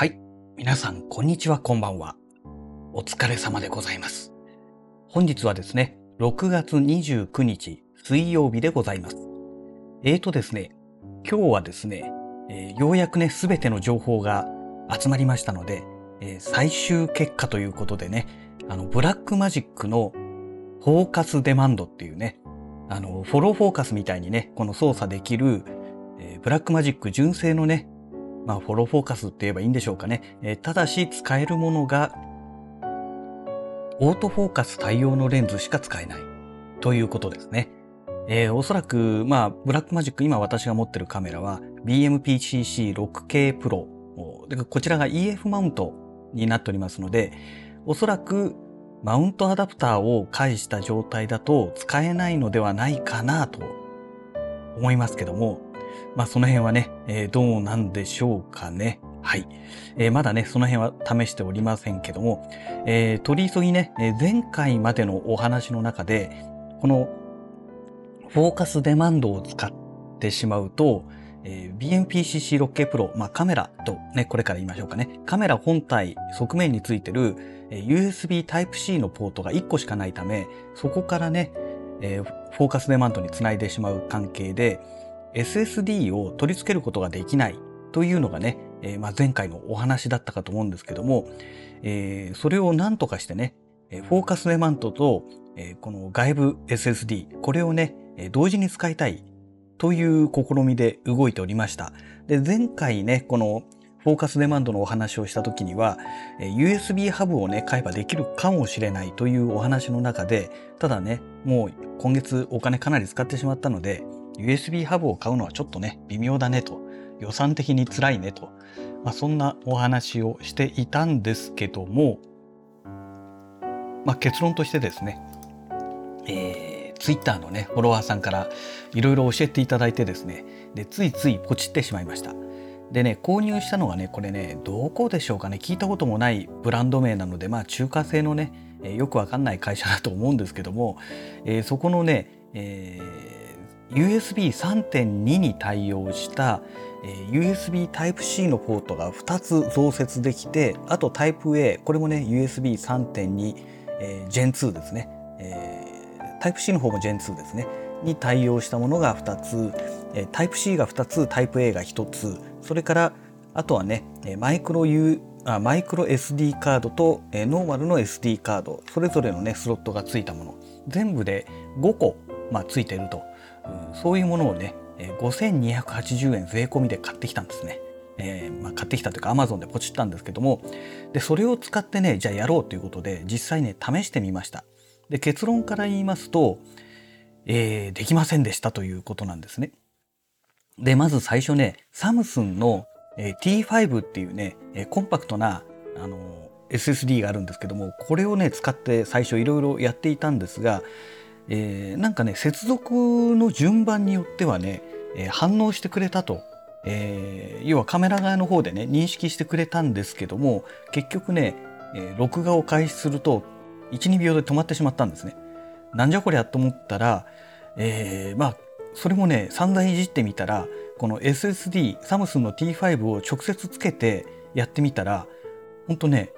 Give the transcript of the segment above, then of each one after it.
はい。皆さん、こんにちは、こんばんは。お疲れ様でございます。本日はですね、6月29日、水曜日でございます。えーとですね、今日はですね、えーようやくね、すべての情報が集まりましたので、えー最終結果ということでね、あの、ブラックマジックのフォーカスデマンドっていうね、あの、フォローフォーカスみたいにね、この操作できる、えー Blackmagic 純正のね、まあ、フォローフォーカスって言えばいいんでしょうかね。えただし、使えるものが、オートフォーカス対応のレンズしか使えない。ということですね。えーおそらく、まあ、ブラックマジック、今私が持ってるカメラは、BMPCC6K Pro。でこちらが EF マウントになっておりますので、おそらく、マウントアダプターを介した状態だと使えないのではないかなと思いますけども、まあその辺はね、えーどうなんでしょうかね。はい。えーまだね、その辺は試しておりませんけども、えー取り急ぎね、え前回までのお話の中で、このフォーカスデマンドを使ってしまうと、えー BMPCC6K Pro、まあカメラとね、これから言いましょうかね。カメラ本体側面についてる、えー USB Type-C のポートが1個しかないため、そこからね、えーフォーカスデマンドにつないでしまう関係で、SSD を取り付けることができないというのがね、えーまあ、前回のお話だったかと思うんですけども、えーそれを何とかしてね、フォーカスデマンドと、えーこの外部 SSD、これをね、同時に使いたいという試みで動いておりました。で、前回ね、このフォーカスデマンドのお話をした時には、USB ハブをね、買えばできるかもしれないというお話の中で、ただね、もう今月お金かなり使ってしまったので、USB ハブを買うのはちょっとね、微妙だねと、予算的に辛いねと、まあ、そんなお話をしていたんですけども、まあ、結論としてですね、えー、Twitter のね、フォロワーさんからいろいろ教えていただいてですね、で、ついついポチってしまいました。でね、購入したのがね、これね、どこでしょうかね、聞いたこともないブランド名なので、まあ中華製のね、えよくわかんない会社だと思うんですけども、えーそこのね、えー USB3.2 に対応した、USB Type-C のポートが2つ増設できて、あと Type-A、これもね、USB3.2、えー Gen2 ですね。えー Type-C の方も Gen2 ですね。に対応したものが2つ、えー Type-C が2つ、Type-A が1つ、それからあとはね、マイクロ U あマイクロ SD カードと、えーノーマルの SD カード、それぞれのね、スロットがついたもの、全部で5個、まあ、ついていると、そういうものをね、5280円税込みで買ってきたんですね。えーまあ、買ってきたというか Amazon でポチったんですけどもでそれを使ってねじゃあやろうということで実際ね試してみましたで結論から言いますと、えーできませんでしたということなんですねでまず最初ねサムスンの、えー T5 っていうね、コンパクトな、あの SSD があるんですけどもこれをね使って最初いろいろやっていたんですが、えーなんかね接続の順番によってはね、えー反応してくれたと、えー要はカメラ側の方でね認識してくれたんですけども結局ね、えー録画を開始すると12秒で止まってしまったんですね。なんじゃこりゃと思ったら、えーまあそれもね散々いじってみたらこの SSD サムスンの T5 を直接つけてやってみたらほんとね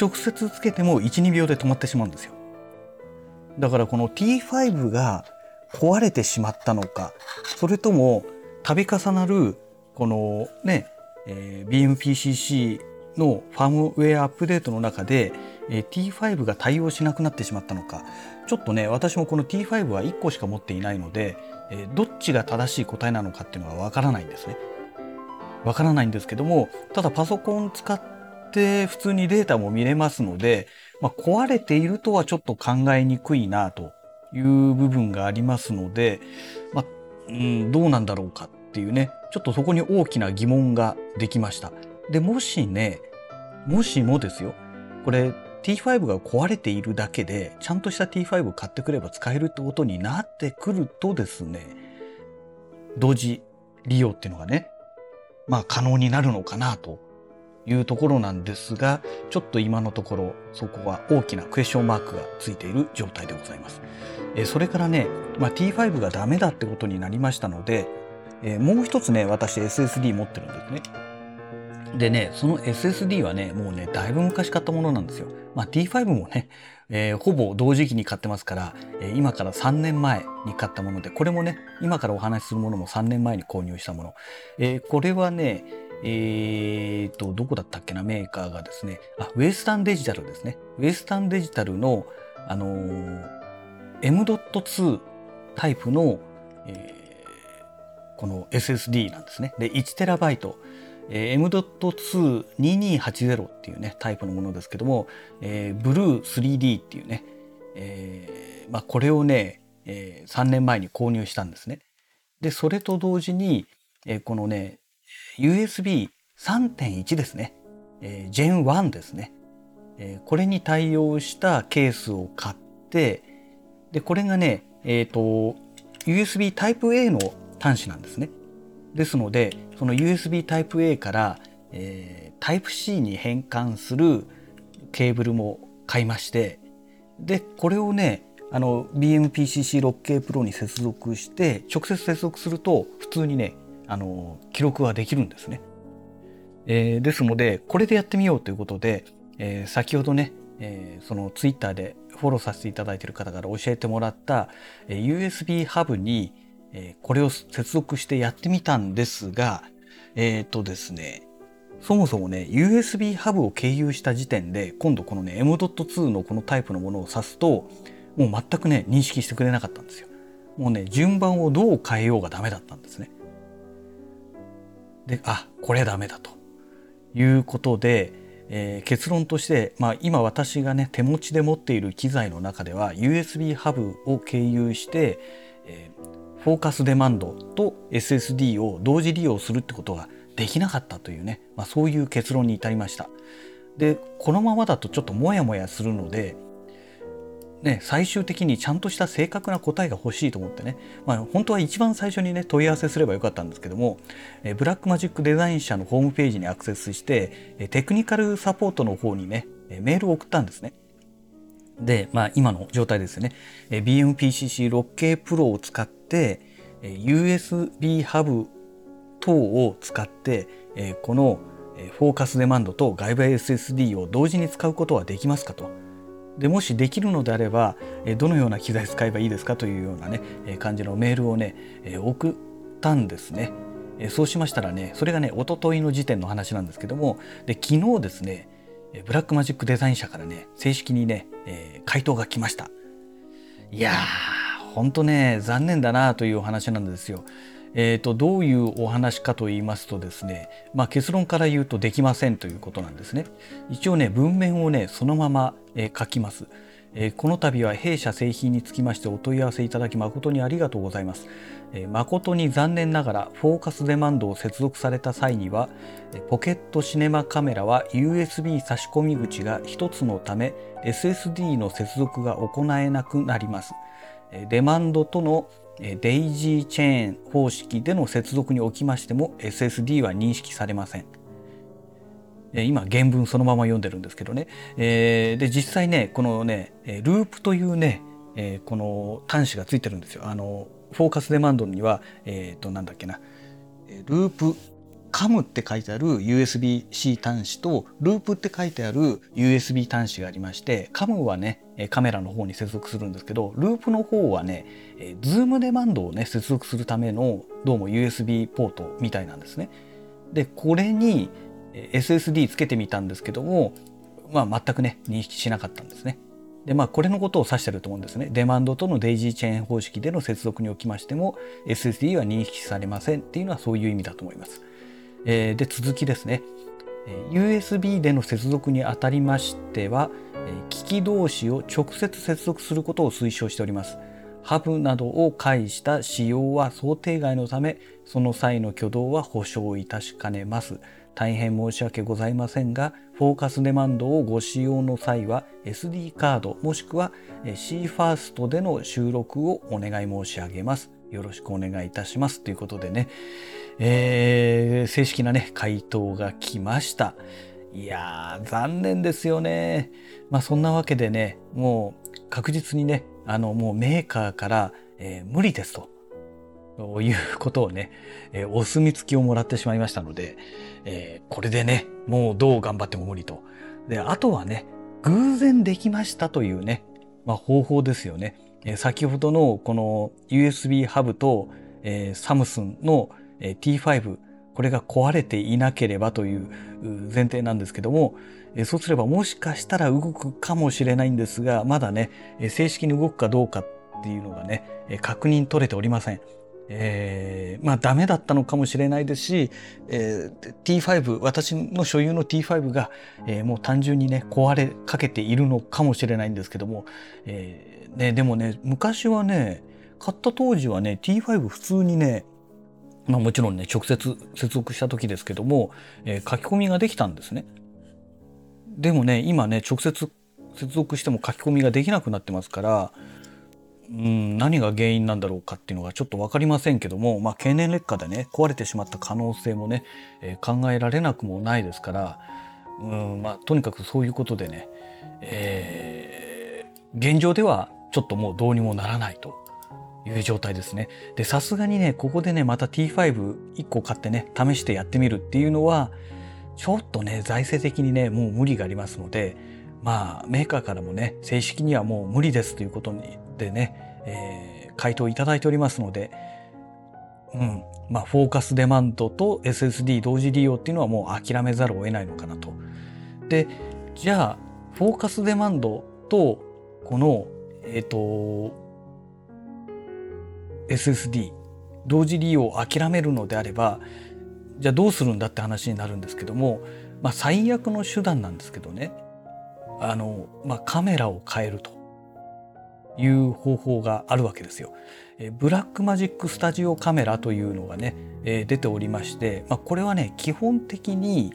直接つけても12秒で止まってしまうんですよ。だからこの T5 が壊れてしまったのかそれとも度重なるこのね、えー BMPCC のファームウェアアップデートの中で、えー T5 が対応しなくなってしまったのかちょっとね私もこの T5 は1個しか持っていないので、えーどっちが正しい答えなのかっていうのがわからないんですね。わからないんですけどもただパソコン使って普通にデータも見れますので、まあ、壊れているとはちょっと考えにくいなという部分がありますので、まあうん、どうなんだろうかっていうねちょっとそこに大きな疑問ができました。でもしねもしもですよこれ T5 が壊れているだけでちゃんとした T5 を買ってくれば使えるってことになってくるとですね同時利用っていうのがねまあ可能になるのかなというところなんですがちょっと今のところそこは大きなクエスチョンマークがついている状態でございます。えそれからね、まあ、T5 がダメだってことになりましたので、えもう一つね私 SSD 持ってるんですね。でね、その SSD はね、もうね、だいぶ昔買ったものなんですよ。まあ T5 もね、えー、ほぼ同時期に買ってますから、え、今から3年前に買ったもので、これもね、今からお話しするものも3年前に購入したもの。えー、これはね、えーと、どこだったっけな、メーカーがですね、あ、ウエスタンデジタルですね。ウエスタンデジタルの、あのー、M.2 タイプの、えー、この SSD なんですね。で、1TB。えー、M.22280 っていうねタイプのものですけども、えー、ブルー 3D っていうね、えーまあ、これをね、えー、3年前に購入したんですね。でそれと同時に、えー、このね USB3.1 ですね、えー、Gen 1ですね、えー、これに対応したケースを買ってでこれがねえっ、ー、と USB Type-A の端子なんですね。ですのでその USB Type-A から、えー、Type-C に変換するケーブルも買いましてでこれをねあの BMPCC6K Pro に接続して直接接続すると普通にねあの記録はできるんですね。えー、ですのでこれでやってみようということで、えー、先ほどね、えー、そのツイッターでフォローさせていただいている方から教えてもらった、え、USB ハブにえこれを接続してやってみたんですが、えっ、とですね、そもそもね、USB ハブを経由した時点で、今度このね、M.2 のこのタイプのものを指すと、もう全くね、認識してくれなかったんですよ。もうね、順番をどう変えようがダメだったんですね。で、あ、これダメだということで、えー、結論として、まあ、今私がね手持ちで持っている機材の中では USB ハブを経由して、えー、フォーカスデマンドと SSD を同時利用するってことができなかったというね、まあ、そういう結論に至りました。でこのままだとちょっとモヤモヤするので、ね、最終的にちゃんとした正確な答えが欲しいと思ってね、まあ、本当は一番最初にね問い合わせすればよかったんですけどもえブラックマジックデザイン社のホームページにアクセスしてえテクニカルサポートの方にねメールを送ったんですね。で、まあ、今の状態ですね BMPCC6K Pro を使って USB ハブ等を使ってこのフォーカスデマンドと外部 SSD を同時に使うことはできますかと。でもしできるのであればどのような機材使えばいいですかというようなね感じのメールをね送ったんですね。そうしましたらねそれがねおとといの時点の話なんですけどもで昨日ですねブラックマジックデザイン社からね正式にね、え、回答が来ましたいやーほんとね残念だなというお話なんですよえーと、どういうお話かと言いますとですね、まあ、結論から言うとできませんということなんですね一応ね文面をねそのまま、えー、書きますえー、この度は弊社製品につきましてお問い合わせいただき誠にありがとうございます。えー、誠に残念ながらフォーカスデマンドを接続された際にはポケットシネマカメラは USB 差し込み口が1つのため SSD の接続が行えなくなります。デマンドとのデイジーチェーン方式での接続におきましても SSD は認識されません。今原文そのまま読んでるんですけどね、えー、で実際ねこのねループというね、え、この端子がついてるんですよ。あのフォーカスデマンドにはえっ、ー、となんだっけな。ループカムって書いてある USB-C 端子とループって書いてある USB 端子がありましてカムはねカメラの方に接続するんですけどループの方はねズームデマンドをね接続するためのどうも USB ポートみたいなんですね。でこれに SSD つけてみたんですけども、まあ、全くね認識しなかったんですね。でまあこれのことを指してると思うんですね。デマンドとのデイジーチェーン方式での接続におきましても SSD は認識されませんっていうのはそういう意味だと思います。えー、で続きですね。USB での接続にあたりましては機器同士を直接接続することを推奨しております。ハブなどを介した使用は想定外のためその際の挙動は保証いたしかねます。大変申し訳ございませんがフォーカスデマンドをご使用の際は SD カードもしくは CFIRST での収録をお願い申し上げます。よろしくお願いいたしますということでね、えー、正式なね回答が来ました。いやー残念ですよね。まあそんなわけでねもう確実にねあのもうメーカーから、えー、無理ですということをね、えー、お墨付きをもらってしまいましたので、えー、これでね、もうどう頑張っても無理と。で、あとはね、偶然できましたというね、まあ、方法ですよね。え、先ほどのこの USB ハブと、え、サムスンの、え、T5 これが壊れていなければという前提なんですけども、え、そうすればもしかしたら動くかもしれないんですがまだね、え、正式に動くかどうかっていうのがね、え、確認取れておりません。えー、まあダメだったのかもしれないですし、えー、T5 私の所有の T5 が、えー、もう単純にね壊れかけているのかもしれないんですけども、えーね、でもね昔はね買った当時はね T5 普通にねまあもちろんね直接接続した時ですけども、えー、書き込みができたんですね。でもね今ね直接接続しても書き込みができなくなってますからうん何が原因なんだろうかっていうのがちょっと分かりませんけども、まあ、経年劣化でね壊れてしまった可能性もね、えー、考えられなくもないですからうんまあとにかくそういうことでね、えー、現状ではちょっともうどうにもならないという状態ですね。でさすがにねここでねまた T51 個買ってね試してやってみるっていうのはちょっとね財政的にねもう無理がありますのでまあメーカーからもね正式にはもう無理ですということにでね、えー、回答いただいておりますので、うん、まあ、フォーカスデマンドと SSD 同時利用っていうのはもう諦めざるを得ないのかなと。で、じゃあ、フォーカスデマンドと、この、えっ、ー、と、SSD、同時利用を諦めるのであれば、じゃあどうするんだって話になるんですけども、まあ、最悪の手段なんですけどね、あの、まあ、カメラを変えると。いう方法があるわけですよ。ブラックマジックスタジオカメラというのがね出ておりまして、これはね基本的に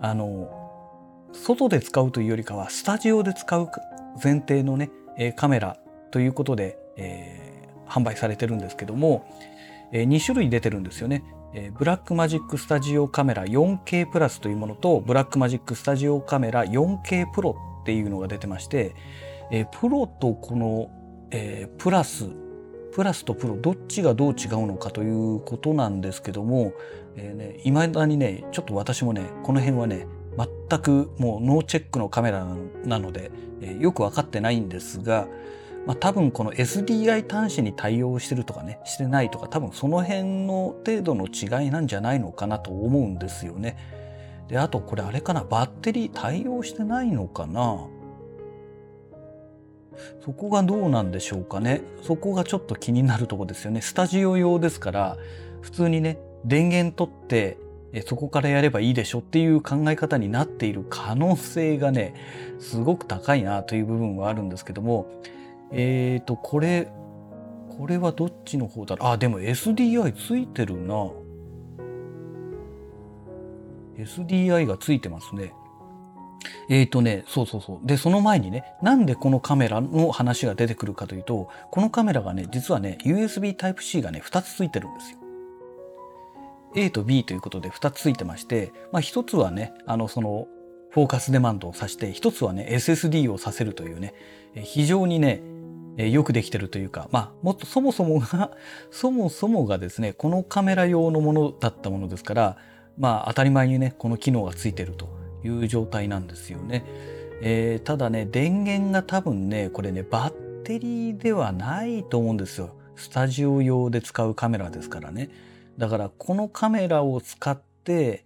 あの外で使うというよりかはスタジオで使う前提のねカメラということで、えー、販売されてるんですけども2種類出てるんですよね。ブラックマジックスタジオカメラ 4K プラスというものとブラックマジックスタジオカメラ 4K プロっていうのが出てましてえー、プロとこの、えー、プラスプラスとプロどっちがどう違うのかということなんですけども、えーね、未だにねちょっと私もねこの辺はね全くもうノーチェックのカメラなので、えー、よく分かってないんですが、まあ、多分この SDI 端子に対応してるとかねしてないとか多分その辺の程度の違いなんじゃないのかなと思うんですよね。であとこれあれかなバッテリー対応してないのかなそこがどうなんでしょうかね。そこがちょっと気になるとこですよね。スタジオ用ですから、普通にね、電源取って、そこからやればいいでしょっていう考え方になっている可能性がね、すごく高いなという部分はあるんですけども、えっ、ー、と、これ、これはどっちの方だろうあ、でも SDI ついてるな。SDI がついてますね。えっ、ー、とね、そうそうそう。で、その前にね、なんでこのカメラの話が出てくるかというと、このカメラがね、実はね、USB Type-C がね、2つついてるんですよ。A と B ということで2つついてまして、まあ1つはね、あの、その、フォーカスデマンドを指して、1つはね、SSD をさせるというね、非常にね、よくできてるというか、まあ、もっとそもそもが、そもそもがですね、このカメラ用のものだったものですから、まあ、当たり前にね、この機能がついてると。いう状態なんですよね。えー、ただね電源が多分ねこれねバッテリーではないと思うんですよ。スタジオ用で使うカメラですからね。だからこのカメラを使って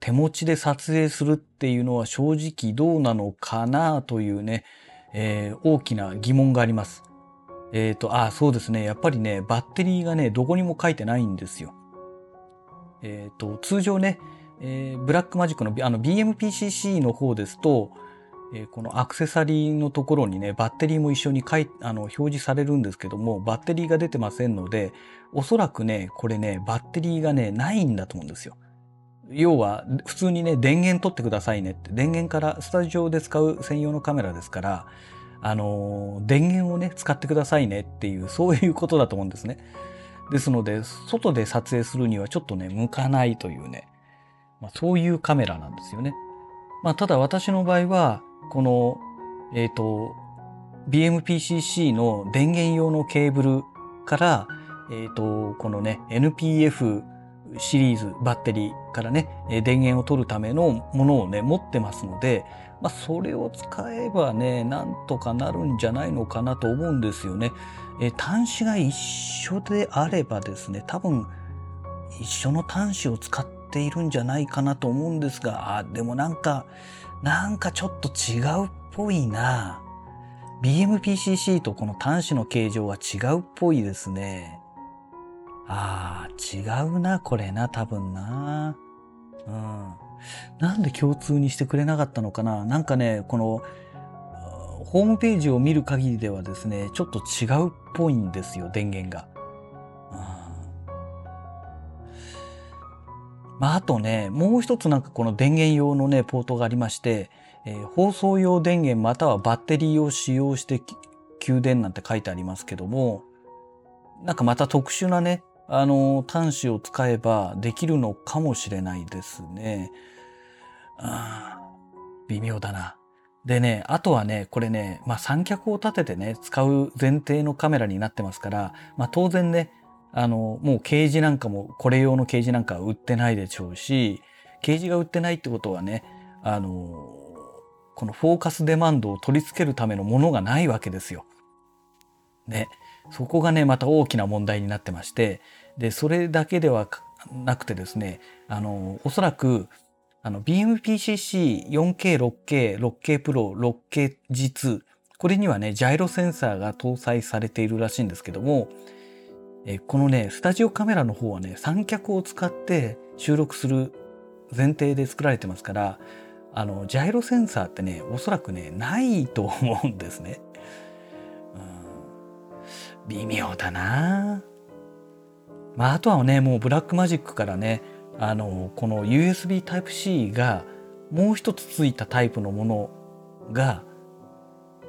手持ちで撮影するっていうのは正直どうなのかなというね、えー、大きな疑問があります。えっ、ー、と、あ、そうですね。やっぱりね、バッテリーがね、どこにも書いてないんですよ。えっ、ー、と、通常ね、えー、ブラックマジックのあの BMPCC の方ですと、えー、このアクセサリーのところにねバッテリーも一緒にかいあの表示されるんですけどもバッテリーが出てませんのでおそらくねこれねバッテリーがねないんだと思うんですよ。要は普通にね電源取ってくださいねって電源からスタジオで使う専用のカメラですからあの電源をね使ってくださいねっていうそういうことだと思うんですね。ですので外で撮影するにはちょっとね向かないというねまあ、そういうカメラなんですよね。まあ、ただ私の場合は、この、えっ、ー、と、BMPCC の電源用のケーブルから、えっ、と、このね、NPF シリーズバッテリーからね、電源を取るためのものをね、持ってますので、まあ、それを使えばね、なんとかなるんじゃないのかなと思うんですよね。え端子が一緒であればですね、多分、一緒の端子を使ってているんじゃないかなと思うんですが、あ、でもなんか、なんかちょっと違うっぽいな。BMPCC とこの端子の形状は違うっぽいですね。ああ、違うな、これな、多分な。うん。なんで共通にしてくれなかったのかななんかね、この、ホームページを見る限りではですね、ちょっと違うっぽいんですよ、電源が。まあ、あとね、もう一つなんかこの電源用のね、ポートがありまして、えー、放送用電源またはバッテリーを使用して給電なんて書いてありますけども、なんかまた特殊なね、あの、端子を使えばできるのかもしれないですね。あ微妙だな。でね、あとはね、これね、まあ三脚を立ててね、使う前提のカメラになってますから、まあ当然ね、あの、もうケージなんかも、これ用のケージなんか売ってないでしょうし、ケージが売ってないってことはね、あの、このフォーカスデマンドを取り付けるためのものがないわけですよ。ね。そこがね、また大きな問題になってまして、で、それだけではなくてですね、あの、おそらく、あの、BMPCC 4K、6K、6K プロ、6K G2、これにはね、ジャイロセンサーが搭載されているらしいんですけども、えこのね、スタジオカメラの方はね、三脚を使って収録する前提で作られてますから、あの、ジャイロセンサーってね、おそらくね、ないと思うんですね。うん、微妙だなまあ、あとはね、もうブラックマジックからね、あの、この USB Type-C がもう一つついたタイプのものが、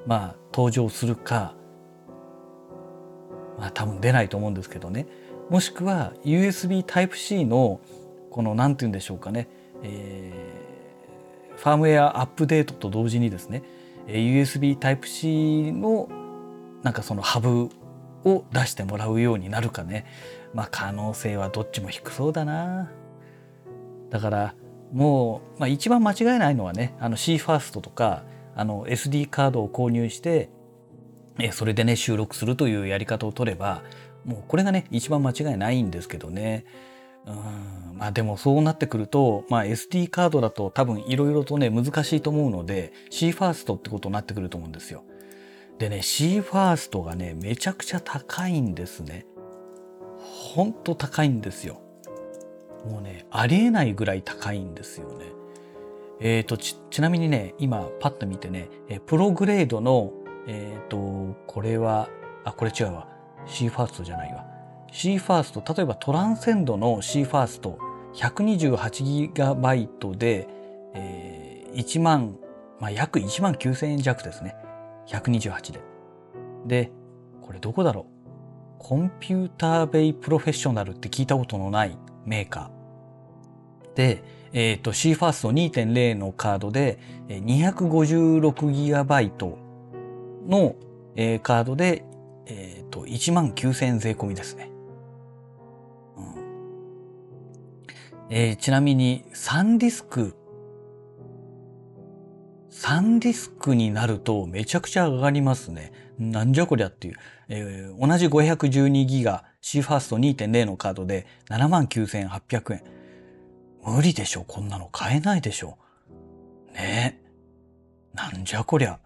まあ、登場するか、まあ多分出ないと思うんですけどね。もしくは USB Type-C のこの何て言うんでしょうかね、えー、ファームウェアアップデートと同時にですね。USB Type-C のなんかそのハブを出してもらうようになるかね。まあ可能性はどっちも低そうだな。だからもう、まあ、一番間違いないのはねあの CFAST とかあの SD カードを購入してえそれでね収録するというやり方を取ればもうこれがね一番間違いないんですけどねうんまあでもそうなってくると、まあ、SD カードだと多分いろいろとね難しいと思うので CFIRST ってことになってくると思うんですよ。でね CFIRST がねめちゃくちゃ高いんですね。ほんと高いんですよ。もうねありえないぐらい高いんですよね。えっ、ー、とちなみにね今パッと見てねプログレードのえっ、ー、と、これは、あ、これ違うわ。C ファーストじゃないわ。C ファースト、例えばトランセンドの C ファースト、128GB で、えー、1万、まあ、約1万9000円弱ですね。128で。で、これどこだろう？コンピューターベイプロフェッショナルって聞いたことのないメーカー。で、えっ、ー、と C ファースト2.0のカードで 256GB の、えー、カードで、えっ、ー、と、1万9000円税込みですね。うんえー、ちなみに、3ディスク、3ディスクになるとめちゃくちゃ上がりますね。なんじゃこりゃっていう。えー、同じ512ギガ C ファースト2.0のカードで79,800円。無理でしょこんなの買えないでしょねえ。なんじゃこりゃ。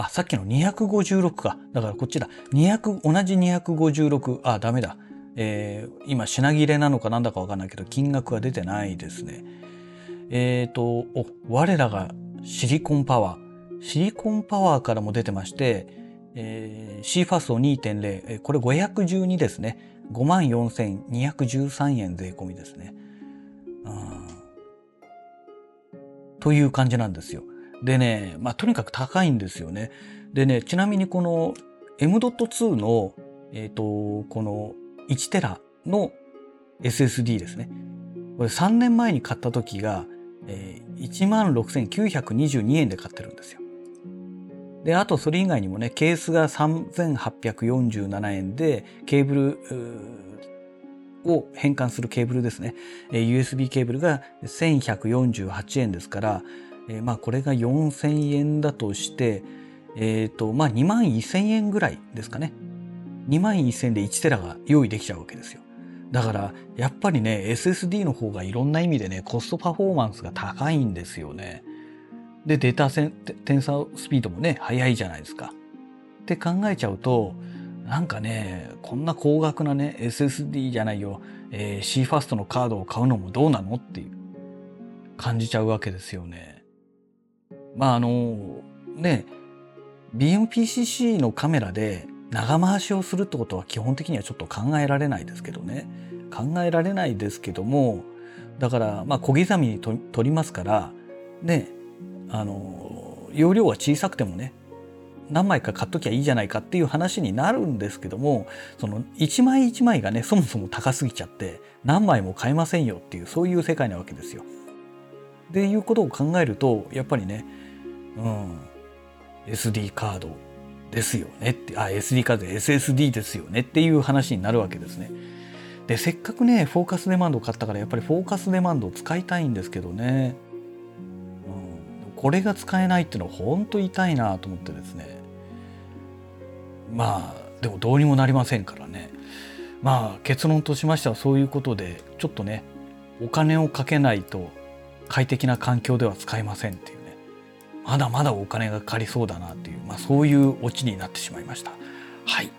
あ、さっきの256か。だからこっちだ。200、同じ256。あ、ダメだ。えー、今品切れなのかなんだかわかんないけど、金額は出てないですね。えっ、ー、と、お、我らがシリコンパワー。シリコンパワーからも出てまして、えー、C ファスト2.0、これ512ですね。54,213円税込みですね。うん。という感じなんですよ。でね、まあ、とにかく高いんですよね。でね、ちなみにこの M.2 の、えっ、ー、と、この1テラの SSD ですね。これ3年前に買った時が、えー、16,922円で買ってるんですよ。であとそれ以外にもねケースが3847円でケーブルを変換するケーブルですね USB ケーブルが1148円ですから、えー、まあこれが4000円だとしてえ、ー、とまあ2万1000円ぐらいですかね。2万1000で1テラが用意できちゃうわけですよ。だからやっぱりね SSD の方がいろんな意味でねコストパフォーマンスが高いんですよね。でデータ転送スピードもね速いじゃないですか。って考えちゃうとなんかねこんな高額なね SSD じゃないよ、えー、CFAST のカードを買うのもどうなのっていう感じちゃうわけですよね。まああのね BMPCC のカメラで長回しをするってことは基本的にはちょっと考えられないですけどね考えられないですけどもだからまあ小刻みに撮りますからねあの容量は小さくてもね何枚か買っときゃいいじゃないかっていう話になるんですけどもその一枚一枚がねそもそも高すぎちゃって何枚も買えませんよっていうそういう世界なわけですよ。っていうことを考えるとやっぱりね、うん、SD カードですよねってあ SD カード SSD ですよねっていう話になるわけですね。でせっかくねフォーカスデマンドを買ったからやっぱりフォーカスデマンドを使いたいんですけどね、うん、これが使えないっていうのは本当痛いなと思ってですね。まあでもどうにもなりませんからね。まあ結論としましてはそういうことでちょっとねお金をかけないと快適な環境では使えませんっていうねまだまだお金がかかりそうだなっていう、まあ、そういうオチになってしまいました。はい、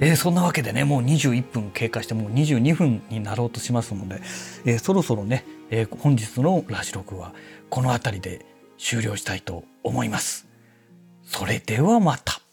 えー、そんなわけでねもう21分経過してもう22分になろうとしますので、えー、そろそろね、えー、本日のラジログはこの辺りで終了したいと思います。それではまた。